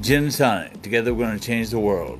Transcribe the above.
Jim and Together we're going to change the world.